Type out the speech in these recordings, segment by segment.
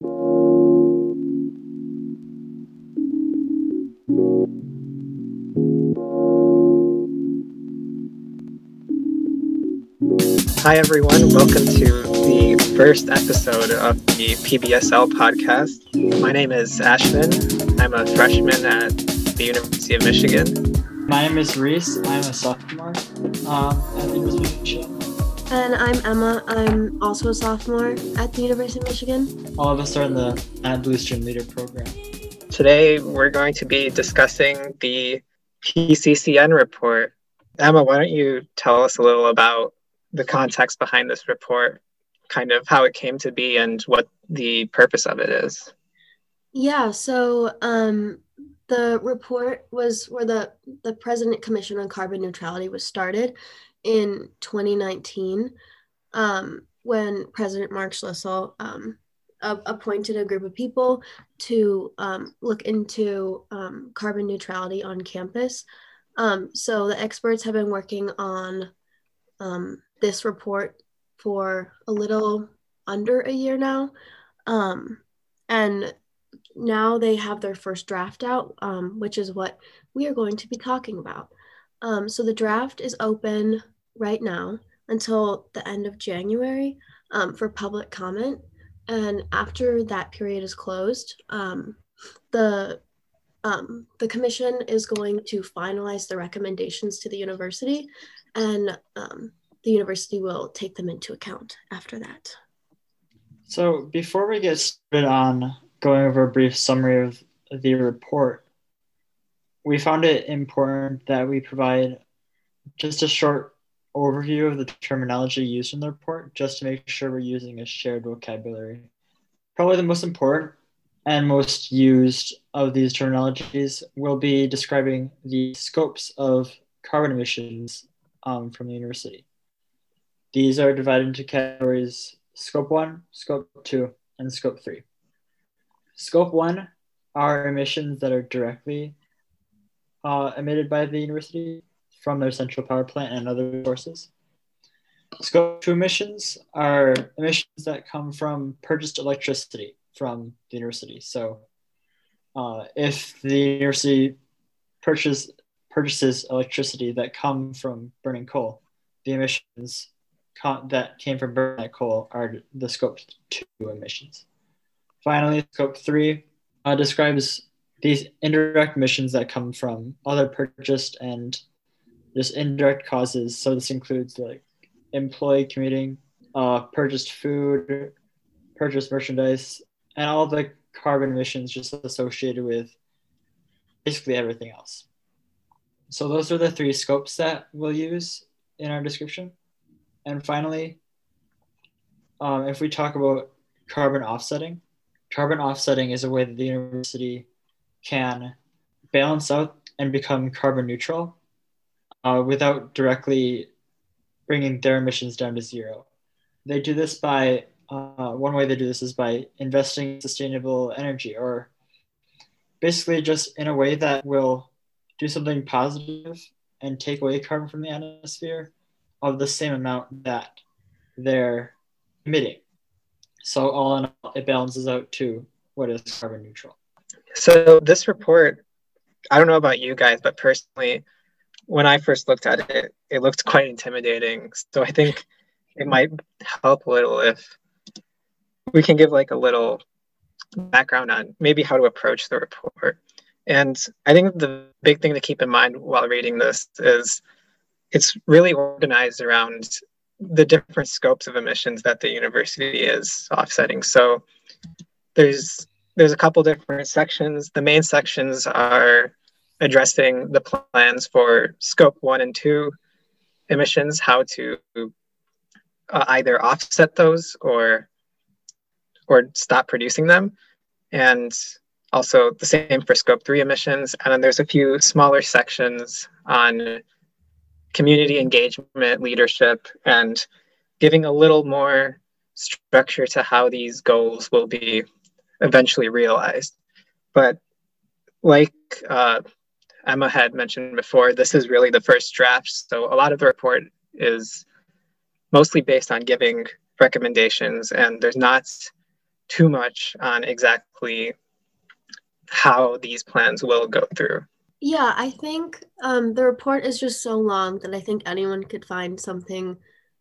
Hi, everyone. Welcome to the first episode of the PBSL podcast. My name is Ashman. I'm a freshman at the University of Michigan. My name is Reese. I'm a sophomore um, at the University of Michigan. And I'm Emma. I'm also a sophomore at the University of Michigan. All of us are in the Ad Blue Student Leader program. Today, we're going to be discussing the PCCN report. Emma, why don't you tell us a little about the context behind this report, kind of how it came to be, and what the purpose of it is? Yeah, so um, the report was where the, the President Commission on Carbon Neutrality was started in 2019 um, when President Mark Schlissel um, a- appointed a group of people to um, look into um, carbon neutrality on campus. Um, so the experts have been working on um, this report for a little under a year now. and now they have their first draft out, um, which is what we are going to be talking about. Um, so the draft is open right now until the end of January um, for public comment. And after that period is closed, um, the um, the commission is going to finalize the recommendations to the university, and um, the university will take them into account after that. So before we get started on going over a brief summary of the report, we found it important that we provide just a short overview of the terminology used in the report, just to make sure we're using a shared vocabulary. Probably the most important and most used of these terminologies will be describing the scopes of carbon emissions um, from the university. These are divided into categories scope one, scope two, and scope three. Scope one are emissions that are directly uh, emitted by the university from their central power plant and other sources. Scope two emissions are emissions that come from purchased electricity from the university. So uh, if the university purchase, purchases electricity that come from burning coal, the emissions that came from burning that coal are the scope two emissions. Finally, scope three uh, describes these indirect emissions that come from other purchased and just indirect causes. So this includes like employee commuting, uh, purchased food, purchased merchandise, and all the carbon emissions just associated with basically everything else. So those are the three scopes that we'll use in our description. And finally, um, if we talk about carbon offsetting, carbon offsetting is a way that the university can balance out and become carbon neutral uh, without directly bringing their emissions down to zero. They do this by, uh, one way they do this is by investing in sustainable energy or basically just in a way that will do something positive and take away carbon from the atmosphere of the same amount that they're emitting. So all in all, it balances out to what is carbon neutral. So this report, I don't know about you guys, but personally, when I first looked at it, it looked quite intimidating. So I think it might help a little if we can give like a little background on maybe how to approach the report. And I think the big thing to keep in mind while reading this is it's really organized around the different scopes of emissions that the university is offsetting. So there's there's a couple different sections. The main sections are addressing the plans for scope one and two emissions, how to uh, either offset those or or stop producing them, and also the same for scope three emissions. And then there's a few smaller sections on community engagement, leadership, and giving a little more structure to how these goals will be eventually realized. But like uh, Emma had mentioned before, this is really the first draft. So a lot of the report is mostly based on giving recommendations, and there's not too much on exactly how these plans will go through. Yeah, I think um, the report is just so long that I think anyone could find something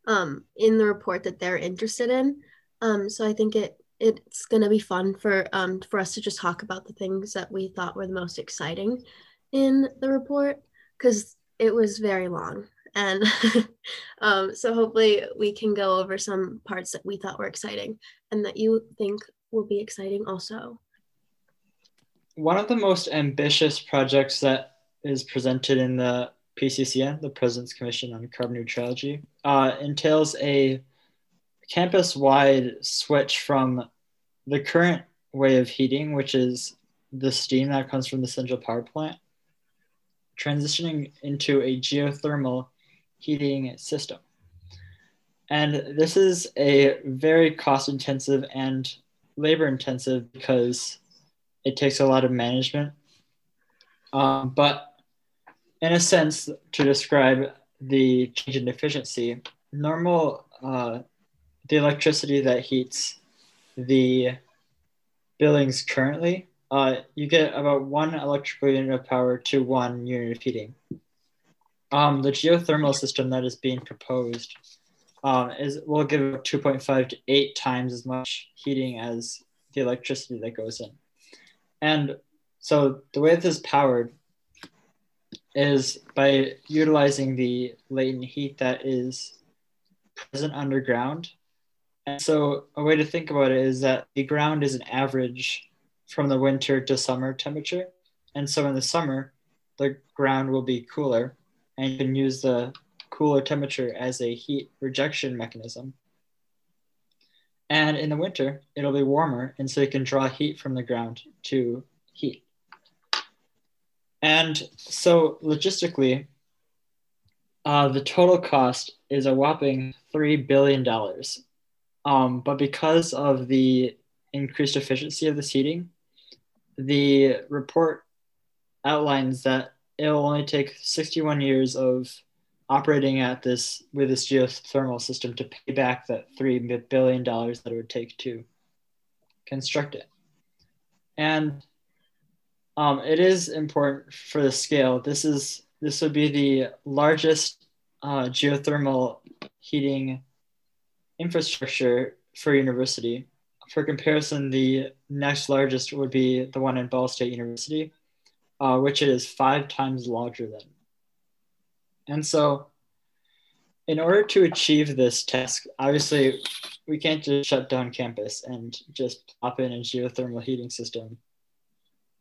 um, in the report that they're interested in. Um, so I think it it's gonna be fun for um, for us to just talk about the things that we thought were the most exciting in the report because it was very long. And um, so hopefully we can go over some parts that we thought were exciting and that you think will be exciting also. One of the most ambitious projects that is presented in the PCCN, the President's Commission on Carbon Neutrality, uh, entails a campus wide switch from the current way of heating, which is the steam that comes from the central power plant, transitioning into a geothermal heating system. And this is a very cost intensive and labor intensive because it takes a lot of management. Um, but in a sense, to describe the change in efficiency, normal uh, the electricity that heats the buildings currently, uh, you get about one electrical unit of power to one unit of heating. Um, the geothermal system that is being proposed um, is will give 2.5 to 8 times as much heating as the electricity that goes in. And so the way this is powered is by utilizing the latent heat that is present underground. And so a way to think about it is that the ground is an average from the winter to summer temperature. And so in the summer, the ground will be cooler and you can use the cooler temperature as a heat rejection mechanism. And in the winter, it'll be warmer, and so you can draw heat from the ground to heat. And so logistically, uh, the total cost is a whopping $3 billion. Um, but because of the increased efficiency of this heating, the report outlines that it will only take 61 years of operating at this with this geothermal system to pay back that three billion dollars that it would take to construct it. And um, it is important for the scale. This is this would be the largest uh, geothermal heating infrastructure for university. For comparison, the next largest would be the one in Ball State University, uh, which is five times larger than. And so, in order to achieve this task, obviously, we can't just shut down campus and just pop in a geothermal heating system.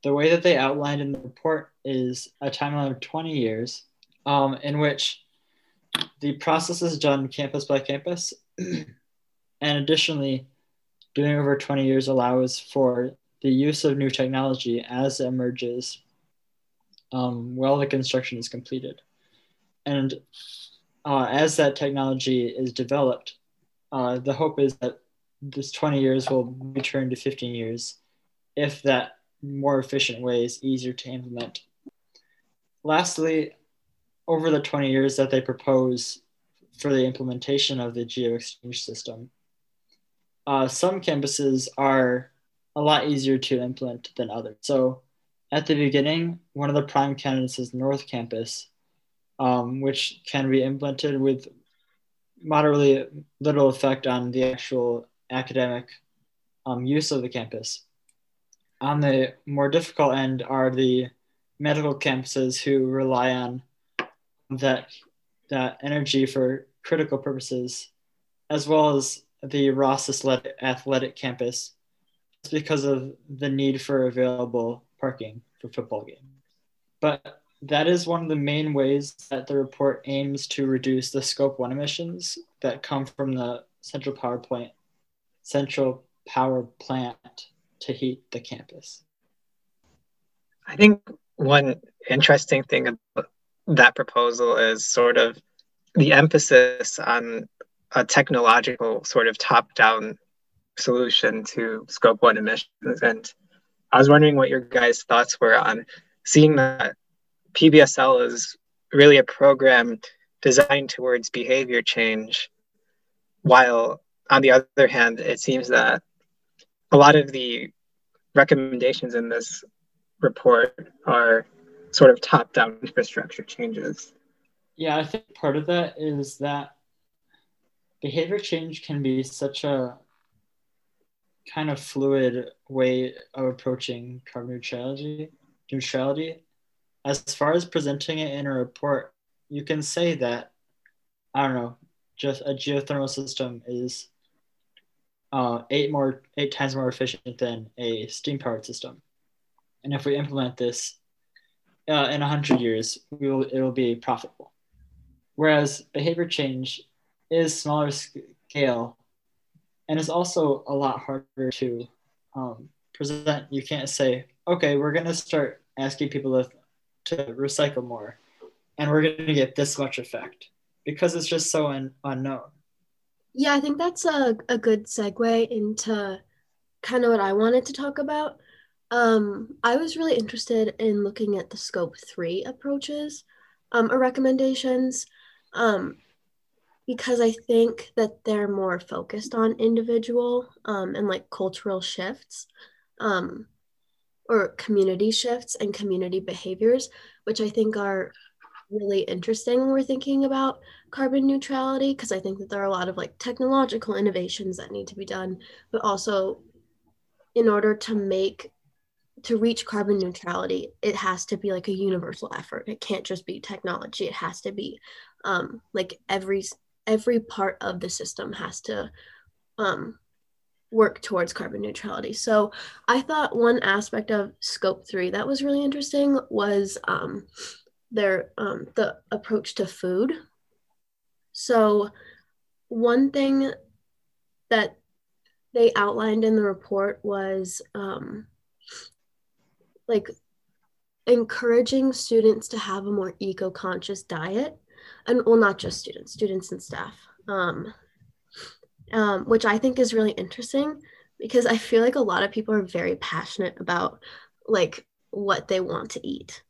The way that they outlined in the report is a timeline of 20 years, um, in which the process is done campus by campus. and additionally, doing over 20 years allows for the use of new technology as it emerges um, while the construction is completed. And uh, as that technology is developed, uh, the hope is that this 20 years will return to 15 years if that more efficient way is easier to implement. Lastly, over the 20 years that they propose for the implementation of the geo exchange system, uh, some campuses are a lot easier to implement than others. So at the beginning, one of the prime candidates is North Campus, um, which can be implemented with moderately little effect on the actual academic um, use of the campus. On the more difficult end are the medical campuses who rely on that, that energy for critical purposes, as well as the Ross Athletic Campus, it's because of the need for available parking for football games. But that is one of the main ways that the report aims to reduce the scope one emissions that come from the central power plant central power plant to heat the campus. I think one interesting thing about that proposal is sort of the emphasis on a technological sort of top down solution to scope one emissions. And I was wondering what your guys' thoughts were on seeing that PBSL is really a program designed towards behavior change, while on the other hand, it seems that a lot of the recommendations in this report are sort of top down infrastructure changes. Yeah, I think part of that is that behavior change can be such a kind of fluid way of approaching carbon neutrality neutrality. As far as presenting it in a report you can say that i don't know just a geothermal system is uh, eight more eight times more efficient than a steam powered system. And if we implement this uh, in 100 years we will it will be profitable. Whereas behavior change is smaller scale and it's also a lot harder to um, present. You can't say, okay, we're going to start asking people to, to recycle more, and we're going to get this much effect because it's just so un- unknown. Yeah, I think that's a, a good segue into kind of what I wanted to talk about. Um, I was really interested in looking at the scope three approaches um, or recommendations. Um, because I think that they're more focused on individual um, and like cultural shifts um, or community shifts and community behaviors, which I think are really interesting when we're thinking about carbon neutrality because I think that there are a lot of like technological innovations that need to be done, but also in order to make to reach carbon neutrality, it has to be like a universal effort. It can't just be technology. It has to be um, like every every part of the system has to um, work towards carbon neutrality. So I thought one aspect of scope three that was really interesting was um, their um, the approach to food. So one thing that they outlined in the report was um, like encouraging students to have a more eco-conscious diet and well, not just students, students and staff, um, um, which I think is really interesting because I feel like a lot of people are very passionate about like what they want to eat.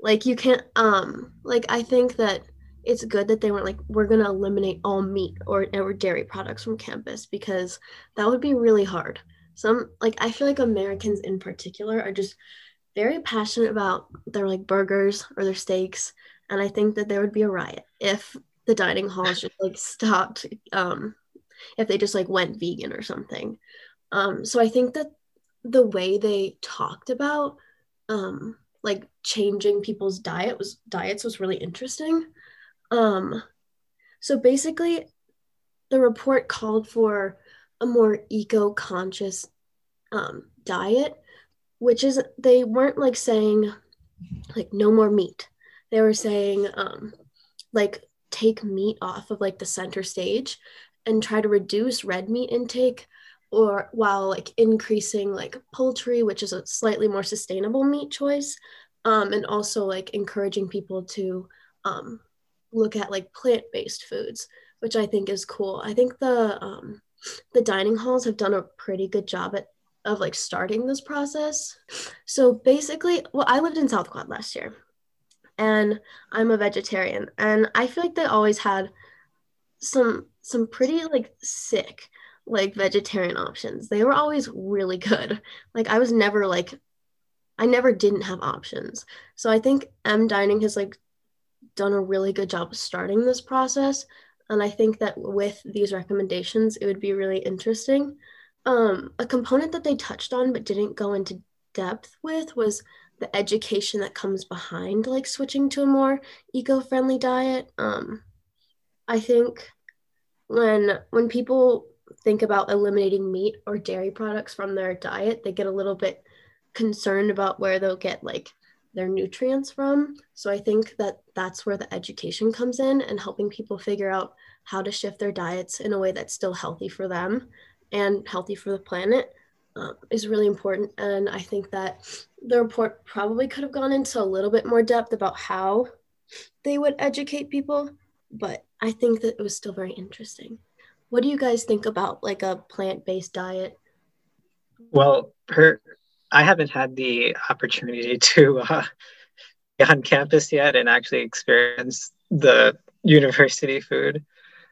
Like you can't, um, like I think that it's good that they weren't like we're gonna eliminate all meat or or dairy products from campus because that would be really hard. Some like I feel like Americans in particular are just very passionate about their like burgers or their steaks and I think that there would be a riot if the dining halls just like stopped, um, if they just like went vegan or something. Um, so I think that the way they talked about um, like changing people's diet was diets was really interesting. Um, so basically, the report called for a more eco-conscious um, diet, which is they weren't like saying like no more meat they were saying um, like take meat off of like the center stage and try to reduce red meat intake or while like increasing like poultry which is a slightly more sustainable meat choice um, and also like encouraging people to um, look at like plant-based foods which i think is cool. I think the um, the dining halls have done a pretty good job at of like starting this process. So basically well i lived in south quad last year and I'm a vegetarian. And I feel like they always had some some pretty like sick like vegetarian options. They were always really good. Like I was never like I never didn't have options. So I think M Dining has like done a really good job of starting this process. And I think that with these recommendations, it would be really interesting. Um, a component that they touched on but didn't go into depth with was the education that comes behind like switching to a more eco-friendly diet. Um, i think when when people think about eliminating meat or dairy products from their diet they get a little bit concerned about where they'll get like their nutrients from. So i think that that's where the education comes in and helping people figure out how to shift their diets in a way that's still healthy for them and healthy for the planet um, is really important. And I think that the report probably could have gone into a little bit more depth about how they would educate people, but I think that it was still very interesting. What do you guys think about like a plant based diet? Well, per, I haven't had the opportunity to uh, be on campus yet and actually experience the university food.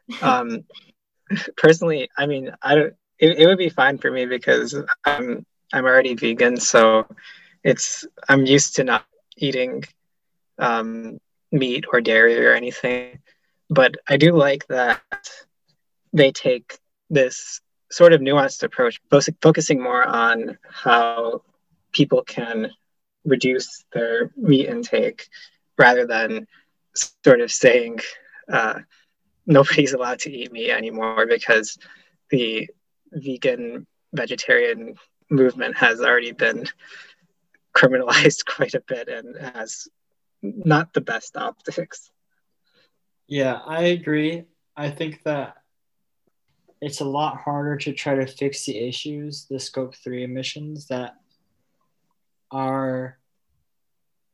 Um, personally, I mean, I don't it, it would be fine for me because I'm I'm already vegan, so it's I'm used to not eating um, meat or dairy or anything. But I do like that they take this sort of nuanced approach, focusing more on how people can reduce their meat intake rather than sort of saying uh, nobody's allowed to eat meat anymore because the vegan vegetarian movement has already been criminalized quite a bit and has not the best optics. Yeah, I agree. I think that it's a lot harder to try to fix the issues, the scope three emissions that are,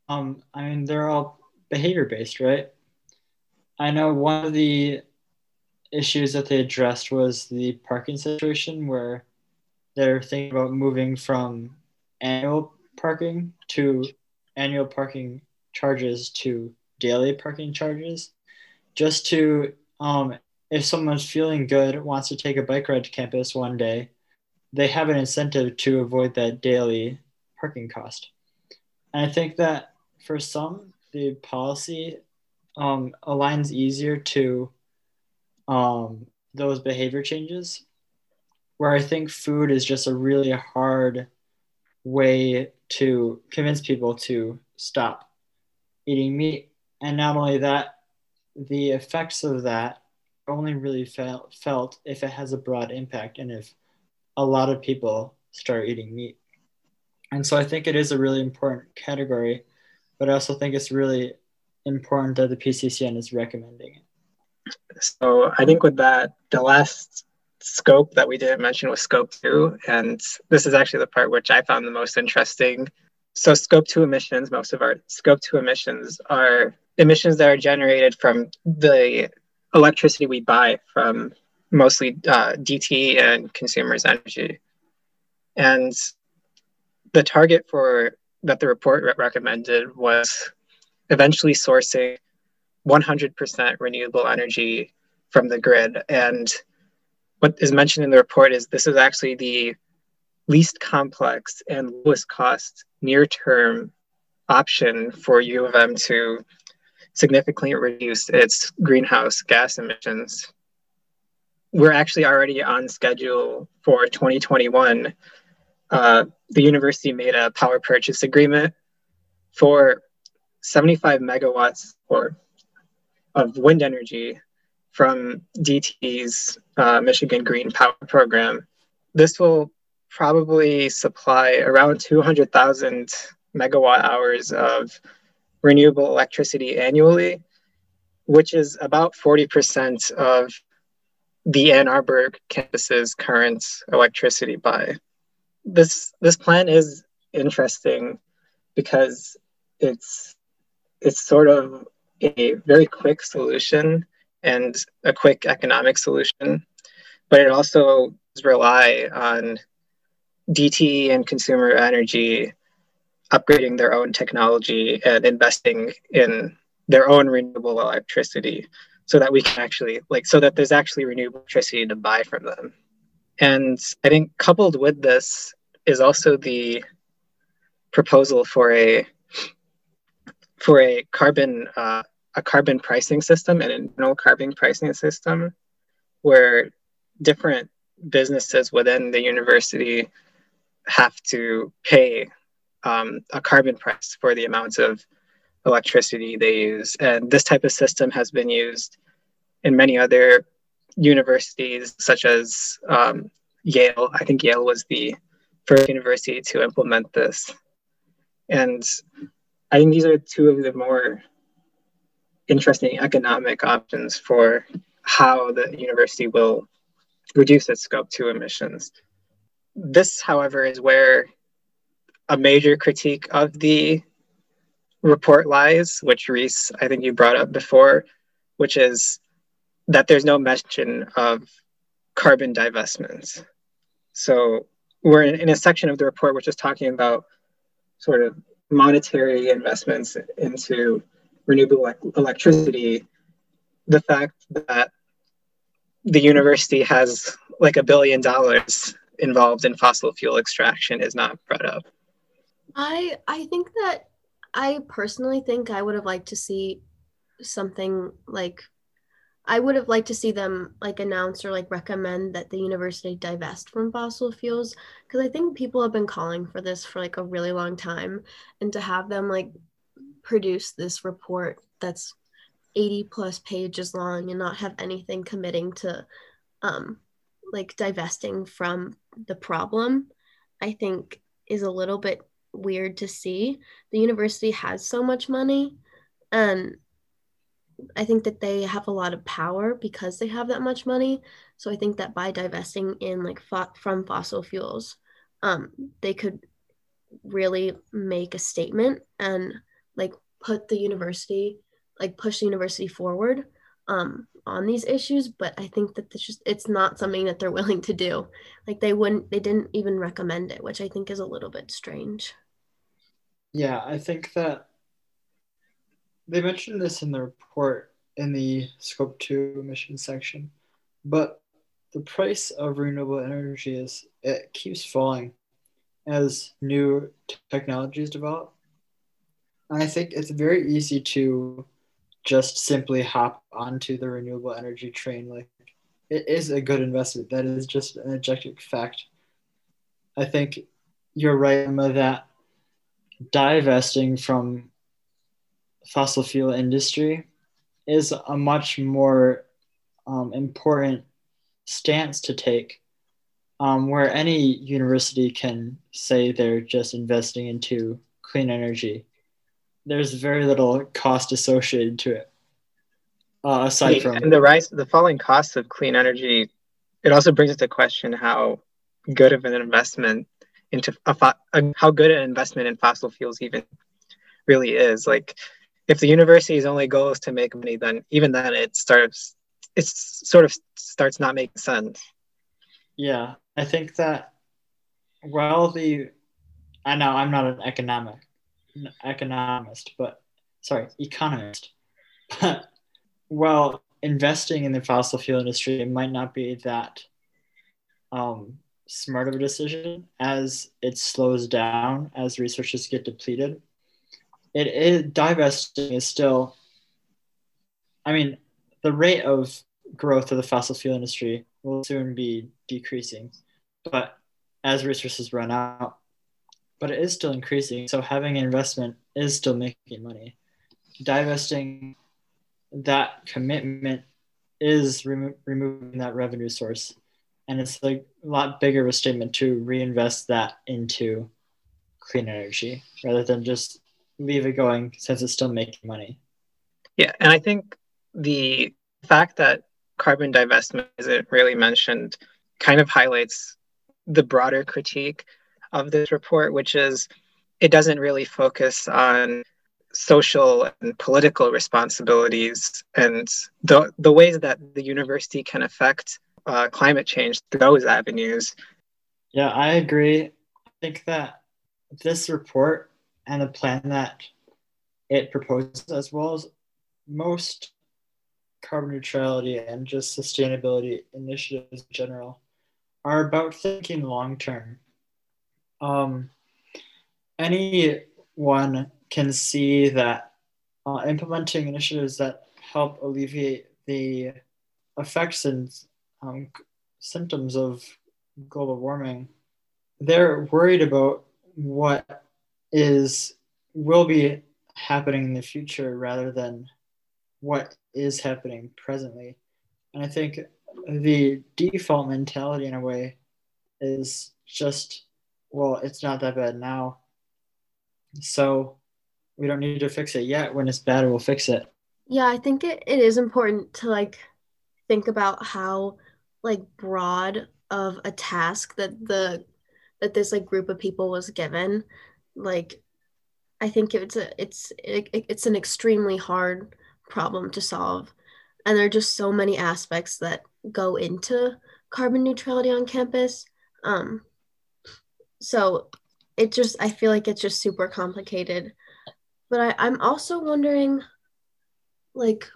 um, I mean, they're all behavior based, right? I know one of the issues that they addressed was the parking situation where they're thinking about moving from annual parking to annual parking charges to daily parking charges. Just to um, if someone's feeling good wants to take a bike ride to campus one day they have an incentive to avoid that daily parking cost. And i think that for some the policy um, aligns easier to um, those behavior changes where i think food is just a really hard way to convince people to stop eating meat. And not only that, the effects of that only really felt, felt if it has a broad impact and if a lot of people start eating meat. And so I think it is a really important category, but I also think it's really important that the PCCN is recommending it. So I think with that, the last scope that we didn't mention was scope two. And this is actually the part which I found the most interesting. So, scope two emissions, most of our scope two emissions are emissions that are generated from the electricity we buy from mostly uh, DTE and Consumers Energy. And the target for that the report re- recommended was eventually sourcing 100% renewable energy from the grid. And what is mentioned in the report is this is actually the least complex and lowest cost near term option for U of M to significantly reduce its greenhouse gas emissions. We're actually already on schedule for 2021. Uh, the university made a power purchase agreement for 75 megawatts or of wind energy from DTE's uh, Michigan Green Power Program. This will probably supply around 200,000 megawatt hours of renewable electricity annually, which is about 40% of the Ann Arbor campus's current electricity buy. This this plan is interesting because it's it's sort of a very quick solution and a quick economic solution, but it also rely on DTE and consumer energy upgrading their own technology and investing in their own renewable electricity so that we can actually like so that there's actually renewable electricity to buy from them. And i think coupled with this is also the proposal for a for a carbon uh, a carbon pricing system, and an internal carbon pricing system, where different businesses within the university have to pay um, a carbon price for the amounts of electricity they use. And this type of system has been used in many other universities, such as um, Yale. I think Yale was the first university to implement this. And I think these are two of the more interesting economic options for how the university will reduce its scope 2 emissions. This, however, is where a major critique of the report lies, which Reese, I think you brought up before, which is that there's no mention of carbon divestments. So we're in, in a section of the report which is talking about sort of monetary investments into renewable electricity, the fact that the university has like a billion dollars involved in fossil fuel extraction is not brought up. I I think that I personally think I would have liked to see something like I would have liked to see them like announce or like recommend that the university divest from fossil fuels because I think people have been calling for this for like a really long time and to have them like produce this report that's 80 plus pages long and not have anything committing to um like divesting from the problem I think is a little bit weird to see. The university has so much money and I think that they have a lot of power because they have that much money. So I think that by divesting in like fo- from fossil fuels, um, they could really make a statement and like put the university, like push the university forward um, on these issues. But I think that it's just it's not something that they're willing to do. Like they wouldn't, they didn't even recommend it, which I think is a little bit strange. Yeah, I think that they mentioned this in the report in the scope 2 emission section but the price of renewable energy is it keeps falling as new technologies develop i think it's very easy to just simply hop onto the renewable energy train like it is a good investment. That is just an objective fact. I think you're right Emma, that divesting from fossil fuel industry is a much more um, important stance to take um, where any university can say they're just investing into clean energy there's very little cost associated to it uh, aside from and the rise the falling costs of clean energy it also brings into question how good of an investment into a, a, how good an investment in fossil fuels even really is like if the university's only goal is to make money, then even then it starts it sort of starts not making sense. Yeah, I think that well the I know I'm not an economic economist, but sorry, economist. Well, investing in the fossil fuel industry it might not be that um, smart of a decision as it slows down as resources get depleted it is divesting is still i mean the rate of growth of the fossil fuel industry will soon be decreasing but as resources run out but it is still increasing. So having investment is still making money. Divesting that commitment is remo- removing that revenue source. And it's like a lot bigger of a statement to reinvest that into clean energy rather than just leave it going since it's still making money. Yeah, and I think the fact that carbon divestment isn't really mentioned kind of highlights the broader critique of this report, which is it doesn't really focus on social and political responsibilities and the, the ways that the university can affect uh, climate change through those avenues. Yeah, I agree. I think that this report and the plan that it proposes, as well as most carbon neutrality and just sustainability initiatives in general, are about thinking long term. Um, anyone can see that uh, implementing initiatives that help alleviate the effects and um, symptoms of global warming, they're worried about what is will be happening in the future rather than what is happening presently. And I think the default mentality in a way is just, well, it's not that bad now. So we don't need to fix it yet. When it's bad, we'll fix it. Yeah, I think it, it is important to like think about how like broad of a task that the that this like group of people was given like i think it's a it's it, it's an extremely hard problem to solve and there are just so many aspects that go into carbon neutrality on campus um so it just i feel like it's just super complicated but I, i'm also wondering like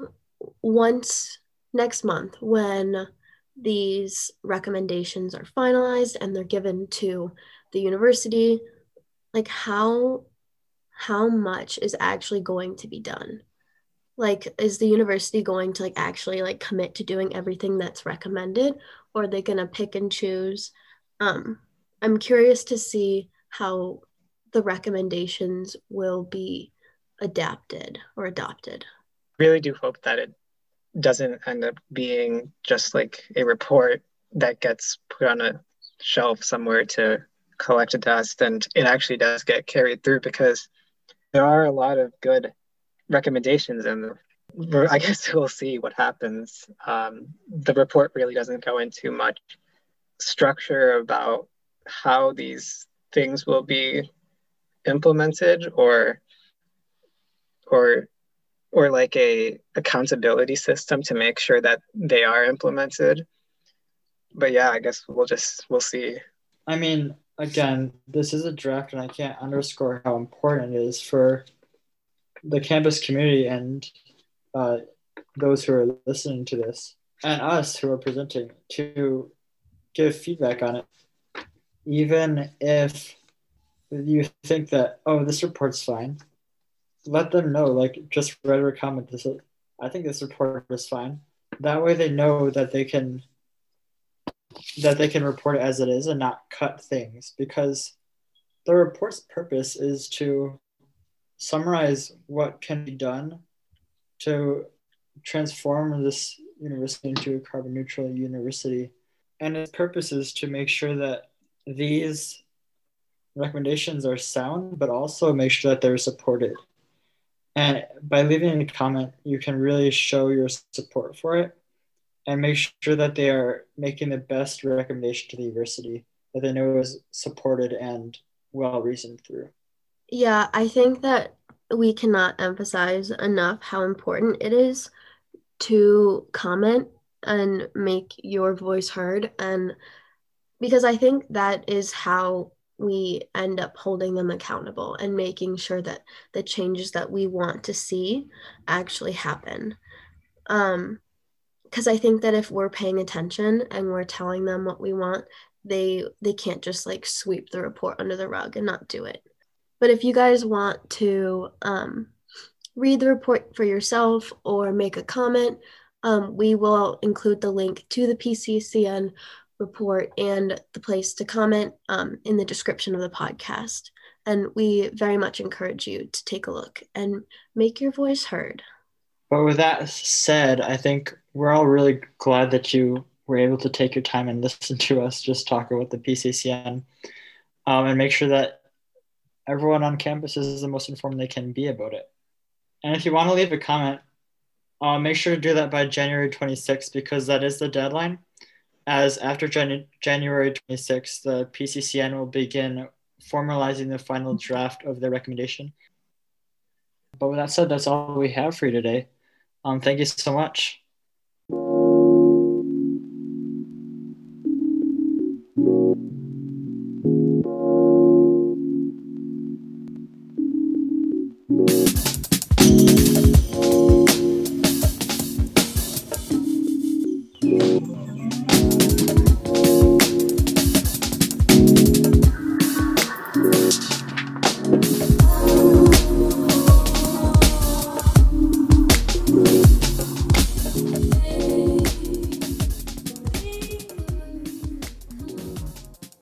once next month when these recommendations are finalized and they're given to the university, like how how much is actually going to be done? Like is the university going to like actually like commit to doing everything that's recommended or are they going to pick and choose? Um I'm curious to see how the recommendations will be adapted or adopted. Really do hope that it doesn't end up being just like a report that gets put on a shelf somewhere to collect dust and it actually does get carried through because there are a lot of good recommendations and I guess we'll see what happens. Um, the report really doesn't go into much structure about how these things will be implemented or or or like a accountability system to make sure that they are implemented. But yeah i guess we'll just we'll see. I mean again this is a draft and i can't underscore how important it is for the campus community and uh, those who are listening to this and us who are presenting to give feedback on it even if you think that oh this report's fine let them know like just write a comment this is, i think this report is fine. That way they know that they can that they can report it as it is and not cut things because the report's purpose is to summarize what can be done to transform this university into a carbon neutral university. And its purpose is to make sure that these recommendations are sound, but also make sure that they're supported. And by leaving a comment, you can really show your support for it and make sure that they are making the best recommendation to the university that they know is supported and well reasoned through. Yeah, I think that we cannot emphasize enough how important it is to comment and make your voice heard and because I think that is how we end up holding them accountable and making sure that the changes that we want to see actually happen. Um, because I think that if we're paying attention and we're telling them what we want, they they can't just like sweep the report under the rug and not do it. But if you guys want to um, read the report for yourself or make a comment, um, we will include the link to the PCCN report and the place to comment um, in the description of the podcast. And we very much encourage you to take a look and make your voice heard. But with that said, I think we're all really glad that you were able to take your time and listen to us just talk about the PCCN um, and make sure that everyone on campus is the most informed they can be about it. And if you want to leave a comment, uh, make sure to do that by January 26th because that is the deadline as after Jan- January 26th, the PCCN will begin formalizing the final draft of their recommendation. But with that said, that's all we have for you today. Um, thank you so much.